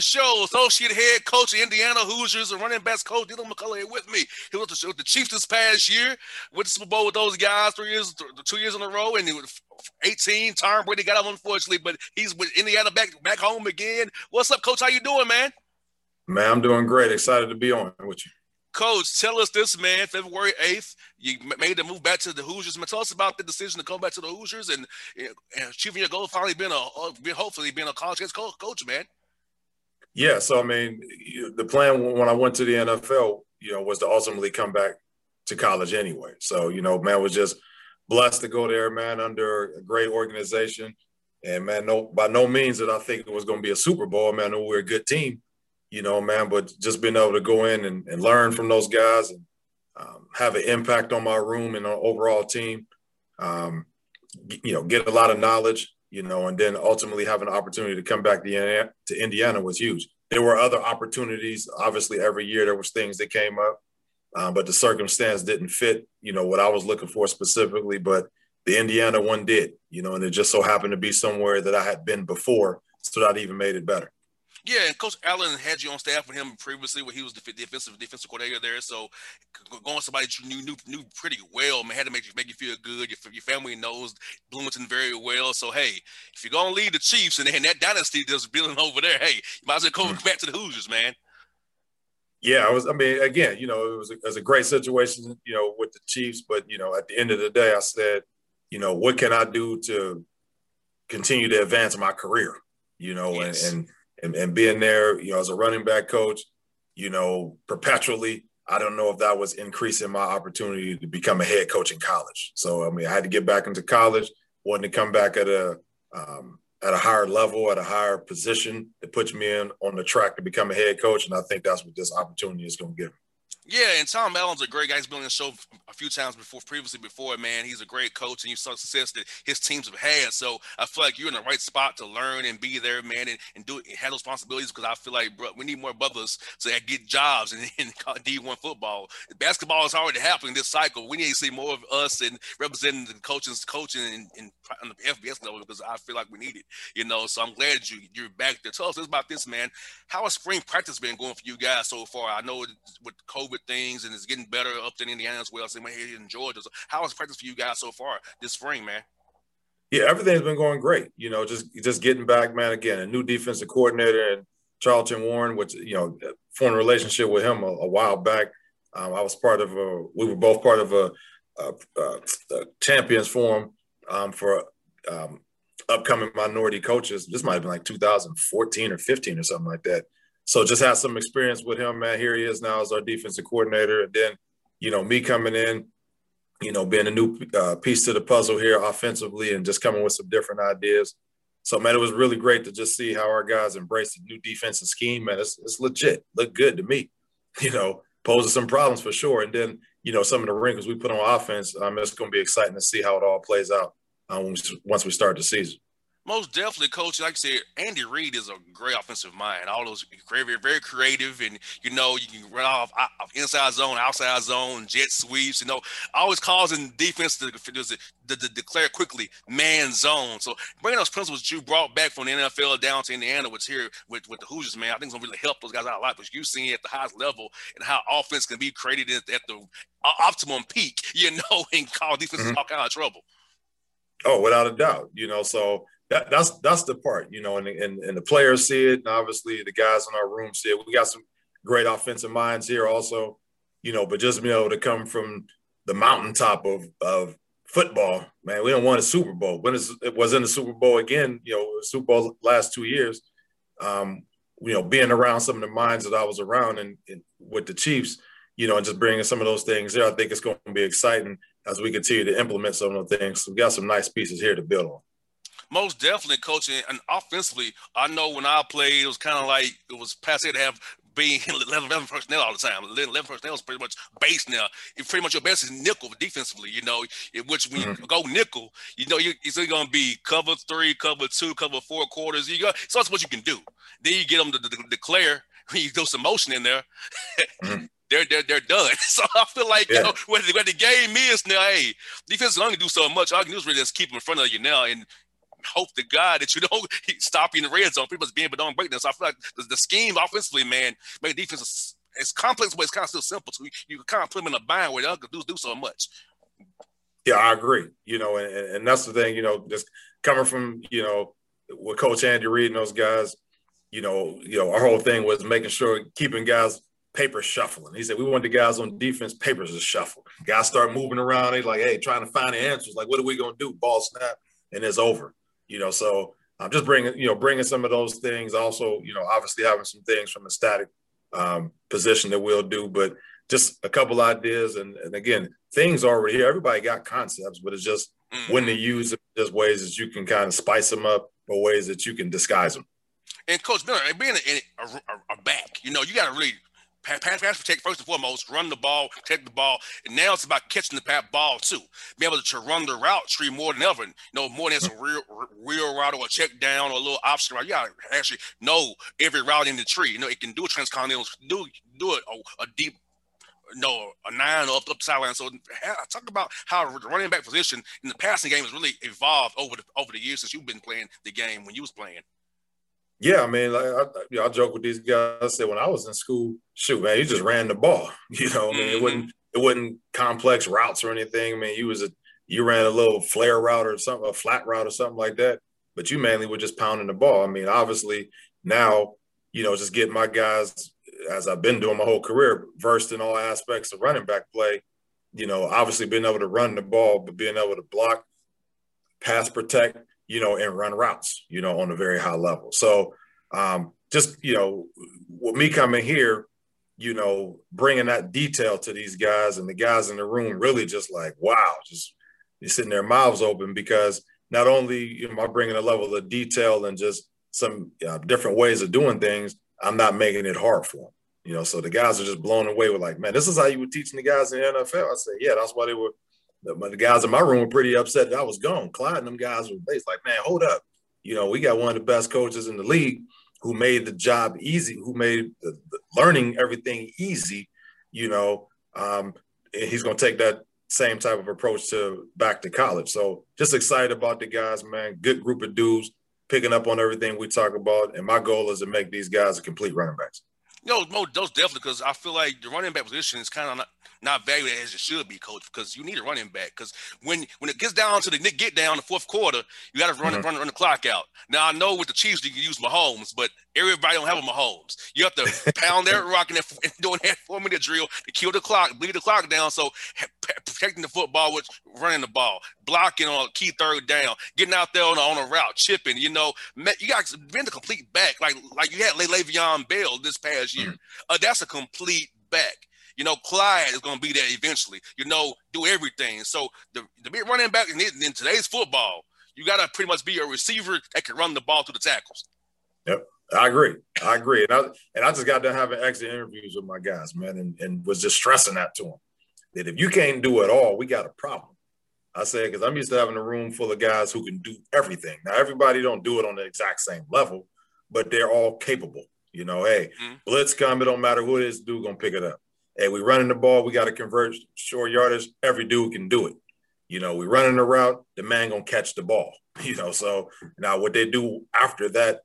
Show, associate head coach of Indiana Hoosiers and running backs coach Deland McCullough here with me. He was with the Chiefs this past year, went to Super Bowl with those guys three years, two years in a row, and he was 18. Tom Brady got him unfortunately, but he's with Indiana back back home again. What's up, coach? How you doing, man? Man, I'm doing great. Excited to be on with you. Coach, tell us this, man. February 8th, you made the move back to the Hoosiers. Man, tell us about the decision to come back to the Hoosiers and, and achieving your goal, finally being a, hopefully being a college coach, coach, man. Yeah, so I mean, the plan when I went to the NFL, you know, was to ultimately come back to college anyway. So you know, man, was just blessed to go there, man, under a great organization, and man, no, by no means did I think it was going to be a Super Bowl. Man, we we're a good team, you know, man, but just being able to go in and, and learn from those guys and um, have an impact on my room and our overall team, um, you know, get a lot of knowledge you know, and then ultimately have an opportunity to come back to, Indiana was huge. There were other opportunities. Obviously, every year there was things that came up, um, but the circumstance didn't fit, you know, what I was looking for specifically. But the Indiana one did, you know, and it just so happened to be somewhere that I had been before, so that even made it better. Yeah, and Coach Allen had you on staff with him previously when he was the defensive defensive coordinator there. So going somebody that you knew knew, knew pretty well, man, had to make you make you feel good. Your, your family knows Bloomington very well. So hey, if you're gonna lead the Chiefs and, and that dynasty just building over there, hey, you might as well come mm-hmm. back to the Hoosiers, man. Yeah, I was. I mean, again, you know, it was, a, it was a great situation, you know, with the Chiefs. But you know, at the end of the day, I said, you know, what can I do to continue to advance my career? You know, yes. and, and and, and being there, you know, as a running back coach, you know, perpetually, I don't know if that was increasing my opportunity to become a head coach in college. So I mean, I had to get back into college, wanting to come back at a um, at a higher level, at a higher position that puts me in on the track to become a head coach. And I think that's what this opportunity is going to give me. Yeah, and Tom Allen's a great guy. He's been on the show a few times before, previously before. Man, he's a great coach, and you saw success that his teams have had. So I feel like you're in the right spot to learn and be there, man, and, and do have those responsibilities. Because I feel like bro, we need more brothers to get jobs in, in D1 football. Basketball is already happening this cycle. We need to see more of us and representing the coaches, coaching in, in, on the FBS level because I feel like we need it. You know, so I'm glad you you're back there. Tell us about this, man. How has spring practice been going for you guys so far? I know with COVID things and it's getting better up in Indiana as well. Same way here in Georgia. So how is practice for you guys so far this spring, man? Yeah, everything's been going great. You know, just just getting back, man. Again, a new defensive coordinator and Charlton Warren, which you know, formed a relationship with him a, a while back. Um, I was part of a. We were both part of a, a, a champions forum um, for um, upcoming minority coaches. This might have been like 2014 or 15 or something like that so just had some experience with him, man. Here he is now as our defensive coordinator. And then, you know, me coming in, you know, being a new uh, piece to the puzzle here offensively and just coming with some different ideas. So, man, it was really great to just see how our guys embrace the new defensive scheme, man. It's, it's legit, look good to me, you know, poses some problems for sure. And then, you know, some of the wrinkles we put on offense, um, it's going to be exciting to see how it all plays out uh, once we start the season. Most definitely, coach. Like I said, Andy Reid is a great offensive mind. All those very, very creative, and you know you can run off, off inside zone, outside zone, jet sweeps. You know, always causing defense to, to, to, to declare quickly man zone. So bringing those principles you brought back from the NFL down to Indiana, which here with, with the Hoosiers, man, I think it's gonna really help those guys out a lot because you've seen at the highest level and how offense can be created at, at the optimum peak. You know, and cause defenses mm-hmm. all kind of trouble. Oh, without a doubt. You know, so that, that's that's the part, you know, and, and and the players see it, and obviously the guys in our room see it. We got some great offensive minds here, also, you know, but just being able to come from the mountaintop of of football, man, we don't want a Super Bowl. When it was in the Super Bowl again, you know, Super Bowl last two years, um, you know, being around some of the minds that I was around and, and with the Chiefs, you know, and just bringing some of those things there, I think it's going to be exciting as we continue to implement some of the things. We got some nice pieces here to build on most definitely coaching and offensively. I know when I played, it was kind of like it was passé to have being 11, 11 personnel all the time. 11 personnel is pretty much base now. It pretty much your best is nickel defensively, you know, which when mm-hmm. you go nickel, you know, you, it's going to be cover three, cover two, cover four quarters. You go, so that's what you can do. Then you get them to, to, to declare, when you do some motion in there. mm-hmm. They're, they're they're done. So I feel like yeah. you know when the, when the game is now, hey, defense is only do so much. All you can do is really just keep them in front of you now, and hope to God that you don't stop you in the red zone. People being but don't break them. So I feel like the, the scheme offensively, man, make defense is, it's complex, but it's kind of still simple. So you, you kind of put them in a bind where they can do, do so much. Yeah, I agree. You know, and, and that's the thing, you know, just coming from, you know, with Coach Andy Reid and those guys, you know, you know, our whole thing was making sure keeping guys papers shuffling. He said we want the guys on defense papers to shuffle. Guys start moving around. They like, hey, trying to find the answers. Like, what are we gonna do? Ball snap, and it's over you know, so I'm just bringing, you know, bringing some of those things. Also, you know, obviously having some things from a static um, position that we'll do, but just a couple ideas. And, and again, things already here. Everybody got concepts, but it's just mm-hmm. when to use them, just ways that you can kind of spice them up or ways that you can disguise them. And Coach Miller, being a, a, a back, you know, you got to really pass, pass protect first and foremost, run the ball, protect the ball, and now it's about catching the pat ball too. Be able to run the route tree more than ever. You know, more than some mm. real real route or a check down or a little option route. You gotta actually know every route in the tree. You know, it can do a transcontinental, do do it a, a deep no, a nine up up sideline. So I talk about how the running back position in the passing game has really evolved over the over the years since you've been playing the game when you was playing. Yeah, I mean, like, I, you know, I joke with these guys. I said when I was in school, shoot, man, you just ran the ball. You know, I mean, mm-hmm. it wasn't it wasn't complex routes or anything. I mean, you was a you ran a little flare route or something, a flat route or something like that. But you mainly were just pounding the ball. I mean, obviously now, you know, just getting my guys as I've been doing my whole career, versed in all aspects of running back play. You know, obviously being able to run the ball, but being able to block, pass protect, you know, and run routes, you know, on a very high level. So um, just, you know, with me coming here, you know, bringing that detail to these guys and the guys in the room really just like, wow, just sitting their mouths open because not only am I bringing a level of detail and just some uh, different ways of doing things, I'm not making it hard for them. You know, so the guys are just blown away with like, man, this is how you were teaching the guys in the NFL. I say, yeah, that's why they were the, the guys in my room were pretty upset that I was gone. Clyde and them guys were they like, man, hold up. You know, we got one of the best coaches in the league who made the job easy, who made the, the learning everything easy. You know, um, he's going to take that same type of approach to back to college. So just excited about the guys, man. Good group of dudes picking up on everything we talk about. And my goal is to make these guys a complete running backs. No, no, those definitely because I feel like the running back position is kind of not, not valued as it should be, coach. Because you need a running back. Because when when it gets down to the get down the fourth quarter, you got to run, mm-hmm. run run the clock out. Now I know with the Chiefs you can use Mahomes, but everybody don't have a Mahomes. You have to pound that rock and doing that four minute drill to kill the clock, bleed the clock down. So protecting the football with running the ball, blocking on a key third down, getting out there on a, on a route, chipping. You know, you got been the complete back like like you had Le'Veon Bell this past year. Mm-hmm. Uh, that's a complete back. You know, Clyde is going to be there eventually. You know, do everything. So the the big running back in, in today's football, you got to pretty much be a receiver that can run the ball through the tackles. Yep. I agree. I agree. And I, and I just got done having exit interviews with my guys, man, and, and was just stressing that to them that if you can't do it all, we got a problem. I say because I'm used to having a room full of guys who can do everything. Now everybody don't do it on the exact same level, but they're all capable. You know, hey, mm-hmm. blitz come, it don't matter who it is, dude gonna pick it up. Hey, we running the ball, we got to convert short yardage. Every dude can do it. You know, we running the route, the man gonna catch the ball. You know, so now what they do after that,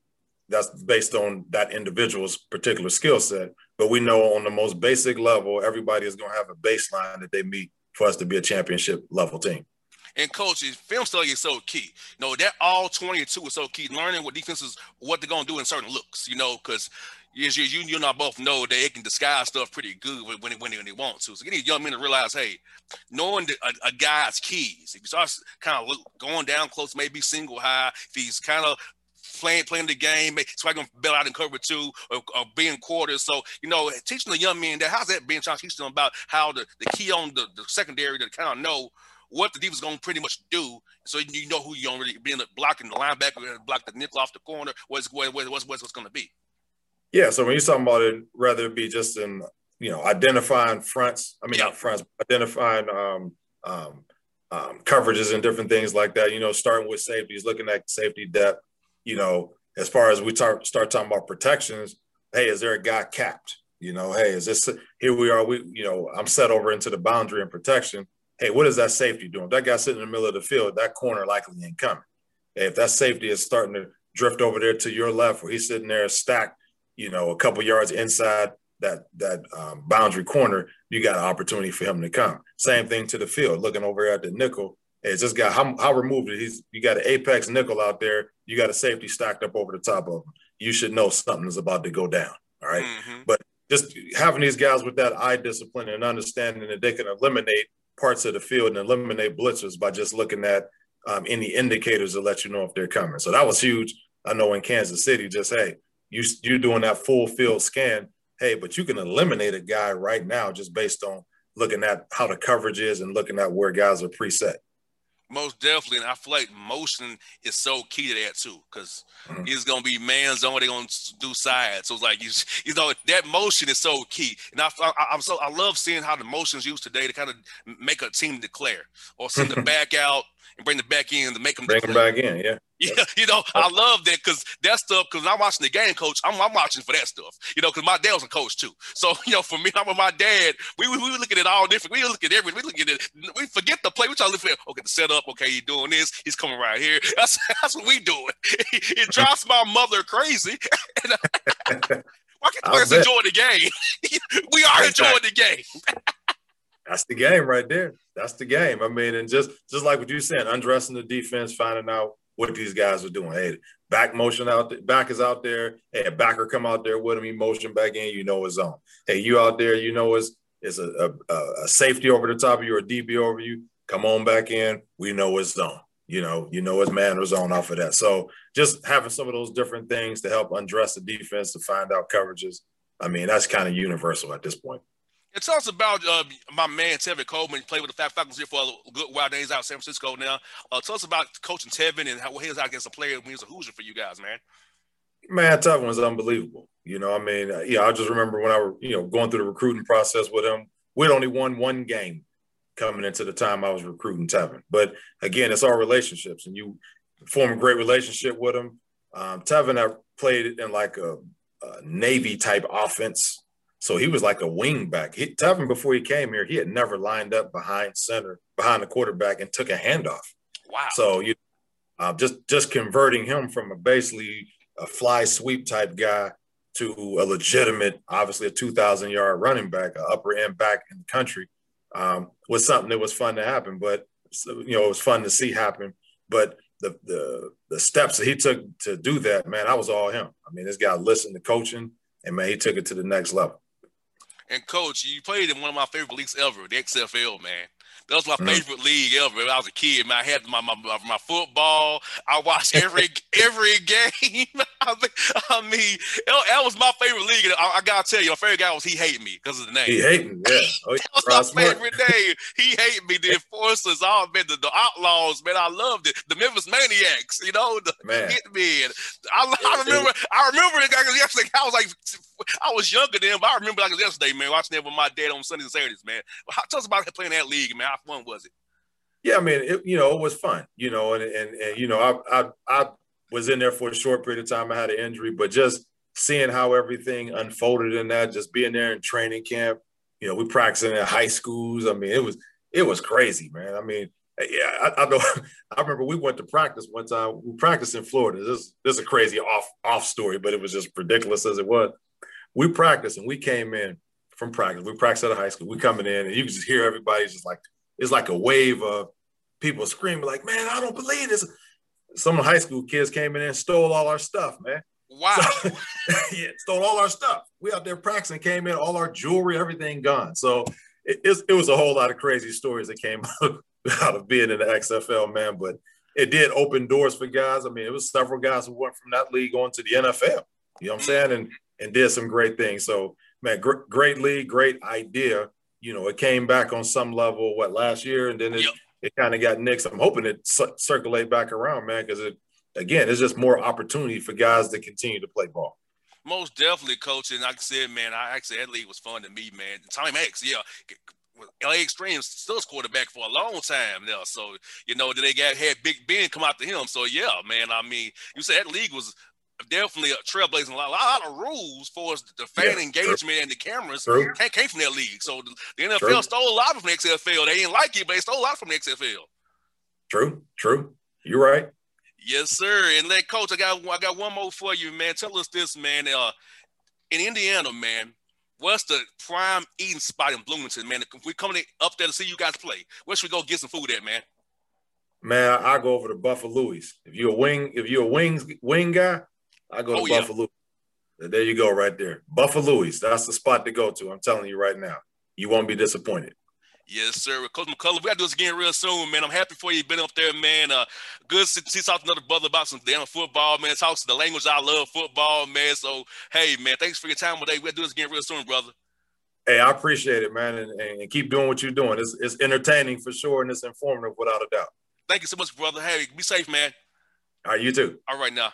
that's based on that individual's particular skill set. But we know on the most basic level, everybody is gonna have a baseline that they meet for us to be a championship level team. And coaches, film study is so key. You know, that all 22 is so key. Learning what defenses, what they're gonna do in certain looks, you know, because yes, you, you and I both know that they can disguise stuff pretty good when, when, when, they, they want to. So need young men to realize, hey, knowing the, a, a, guy's keys, if he starts kind of going down close, maybe single high, if he's kind of playing playing the game, so I can bail out in cover two or, or being quarters. So you know, teaching the young men that how's that being trying to teach them about how the, the key on the, the secondary to kind of know what the defense going to pretty much do, so you know who you're already being blocking the linebacker, block the nickel off the corner, what's what, what's what's what's going to be. Yeah, so when you're talking about it, rather it be just in you know identifying fronts. I mean, not fronts, identifying um, um, um, coverages and different things like that. You know, starting with safeties, looking at safety depth. You know, as far as we start start talking about protections, hey, is there a guy capped? You know, hey, is this here we are? We, you know, I'm set over into the boundary and protection hey, what is that safety doing? That guy sitting in the middle of the field, that corner likely ain't coming. Hey, if that safety is starting to drift over there to your left, where he's sitting there stacked, you know, a couple yards inside that that um, boundary corner, you got an opportunity for him to come. Same thing to the field, looking over at the nickel. It's just got How, how removed it? He's you got an apex nickel out there. You got a safety stacked up over the top of him. You should know something is about to go down. All right? mm-hmm. but just having these guys with that eye discipline and understanding that they can eliminate parts of the field and eliminate blitzers by just looking at um, any indicators to let you know if they're coming. So that was huge. I know in Kansas City, just hey, you you doing that full field scan. Hey, but you can eliminate a guy right now just based on looking at how the coverage is and looking at where guys are preset. Most definitely, and I feel like motion is so key to that too, because mm-hmm. it's gonna be man zone. They're gonna do sides, so it's like you, you know, that motion is so key. And I, I, am so I love seeing how the motion is used today to kind of make a team declare or send the back out and bring the back in to make them bring them back in. Yeah, yeah, you know, I love that because that stuff. Because I'm watching the game, coach. I'm, I'm watching for that stuff. You know, because my dad was a coach too. So you know, for me, I'm with my dad. We we, we looking at all different. We look at everything. We look at it. We forget the play. We try to look at okay, the setup. Okay, he's doing this. He's coming right here. That's that's what we doing. it drives my mother crazy. Why can't players enjoy the game? we are enjoying the game. That's the game right there. That's the game. I mean, and just just like what you said, undressing the defense, finding out what these guys are doing. Hey, back motion out there, back is out there. Hey, backer come out there with him, he motion back in, you know it's on. Hey, you out there, you know it's it's a, a, a safety over the top of you or DB over you. Come on back in, we know it's on. You know, you know it's man or zone off of that. So just having some of those different things to help undress the defense to find out coverages. I mean, that's kind of universal at this point. And tell us about uh, my man Tevin Coleman. He played with the Falcons here for a good while. He's out in San Francisco now. Uh, tell us about coaching Tevin and how he was out against a player when he was a Hoosier for you guys, man. Man, Tevin was unbelievable. You know, I mean, uh, yeah, I just remember when I were, you know, going through the recruiting process with him. We'd only won one game coming into the time I was recruiting Tevin. But again, it's our relationships, and you form a great relationship with him. Um, Tevin, I played in like a, a Navy type offense so he was like a wing back. He, Tevin, before he came here, he had never lined up behind center, behind the quarterback, and took a handoff. Wow. So you uh, just just converting him from a basically a fly sweep type guy to a legitimate, obviously a 2,000 yard running back, an upper end back in the country, um, was something that was fun to happen. But you know, it was fun to see happen. But the the the steps that he took to do that, man, I was all him. I mean, this guy listened to coaching, and man, he took it to the next level. And coach, you played in one of my favorite leagues ever, the XFL, man. That was my mm. favorite league ever. When I was a kid, man. I had my my, my football. I watched every every game. I mean, I mean oh, that was my favorite league. I, I, gotta tell you, my favorite guy was he hated me because of the name. He hated me, yeah. Oh, that was my smart. favorite name. He hated me. The enforcers, all man, the, the outlaws, man. I loved it. The Memphis Maniax, you know, the man. hit me. And I, I remember, I remember it because yesterday I was like, I was younger then, but I remember like yesterday, man, watching it with my dad on Sundays and Saturdays, man. Tell us about playing that league, man. How fun was it? Yeah, I mean, it, you know, it was fun, you know, and and, and you know, I, I I was in there for a short period of time. I had an injury, but just seeing how everything unfolded in that, just being there in training camp, you know, we practicing in high schools. I mean, it was it was crazy, man. I mean, yeah, I, I know. I remember we went to practice one time. We practiced in Florida. This, this is a crazy off off story, but it was just ridiculous as it was. We practiced and we came in from practice. We practiced at a high school. We coming in and you can just hear everybody just like it's like a wave of people screaming like, "Man, I don't believe this." Some of the high school kids came in and stole all our stuff, man. Wow. So, yeah, stole all our stuff. We out there practicing, came in, all our jewelry, everything gone. So it, it was a whole lot of crazy stories that came out of being in the XFL, man. But it did open doors for guys. I mean, it was several guys who went from that league on to the NFL. You know what I'm saying? And and did some great things. So man, gr- great league, great idea. You know, it came back on some level what last year, and then it, yep. It kind of got nixed. I'm hoping it circulate back around, man, because it again, it's just more opportunity for guys to continue to play ball. Most definitely, coach. And like I said, man, I actually that league was fun to me, man. Time X, yeah. LA Extremes still was quarterback for a long time now. So, you know, they got had Big Ben come out to him. So yeah, man. I mean, you said that league was definitely a trailblazing a lot, a lot of rules for the fan yeah, engagement true. and the cameras true. Came, came, from that league. So the, NFL true. stole a lot from the XFL. They didn't like it, but they stole a lot from the XFL. True, true. You're right. Yes, sir. And let coach, I got I got one more for you, man. Tell us this, man. Uh, in Indiana, man, what's the prime eating spot in Bloomington, man? If we're coming up there to see you guys play, where should we go get some food at, man? Man, I go over to Buffalo Buffalouie's. If you're a wing, if you're a wings wing guy, I go to oh, Buffalo. Yeah. There you go, right there. Buffalouie's. That's the spot to go to. I'm telling you right now. You won't be disappointed. Yes, sir. Coach McCullough, we got to do this again real soon, man. I'm happy for you. Been up there, man. Uh, good to see talk to another brother about some damn football, man. Talks the language I love, football, man. So, hey, man, thanks for your time today. We'll do this again real soon, brother. Hey, I appreciate it, man, and, and keep doing what you're doing. It's, it's entertaining for sure, and it's informative without a doubt. Thank you so much, brother. Hey, be safe, man. All right, you too. All right, now.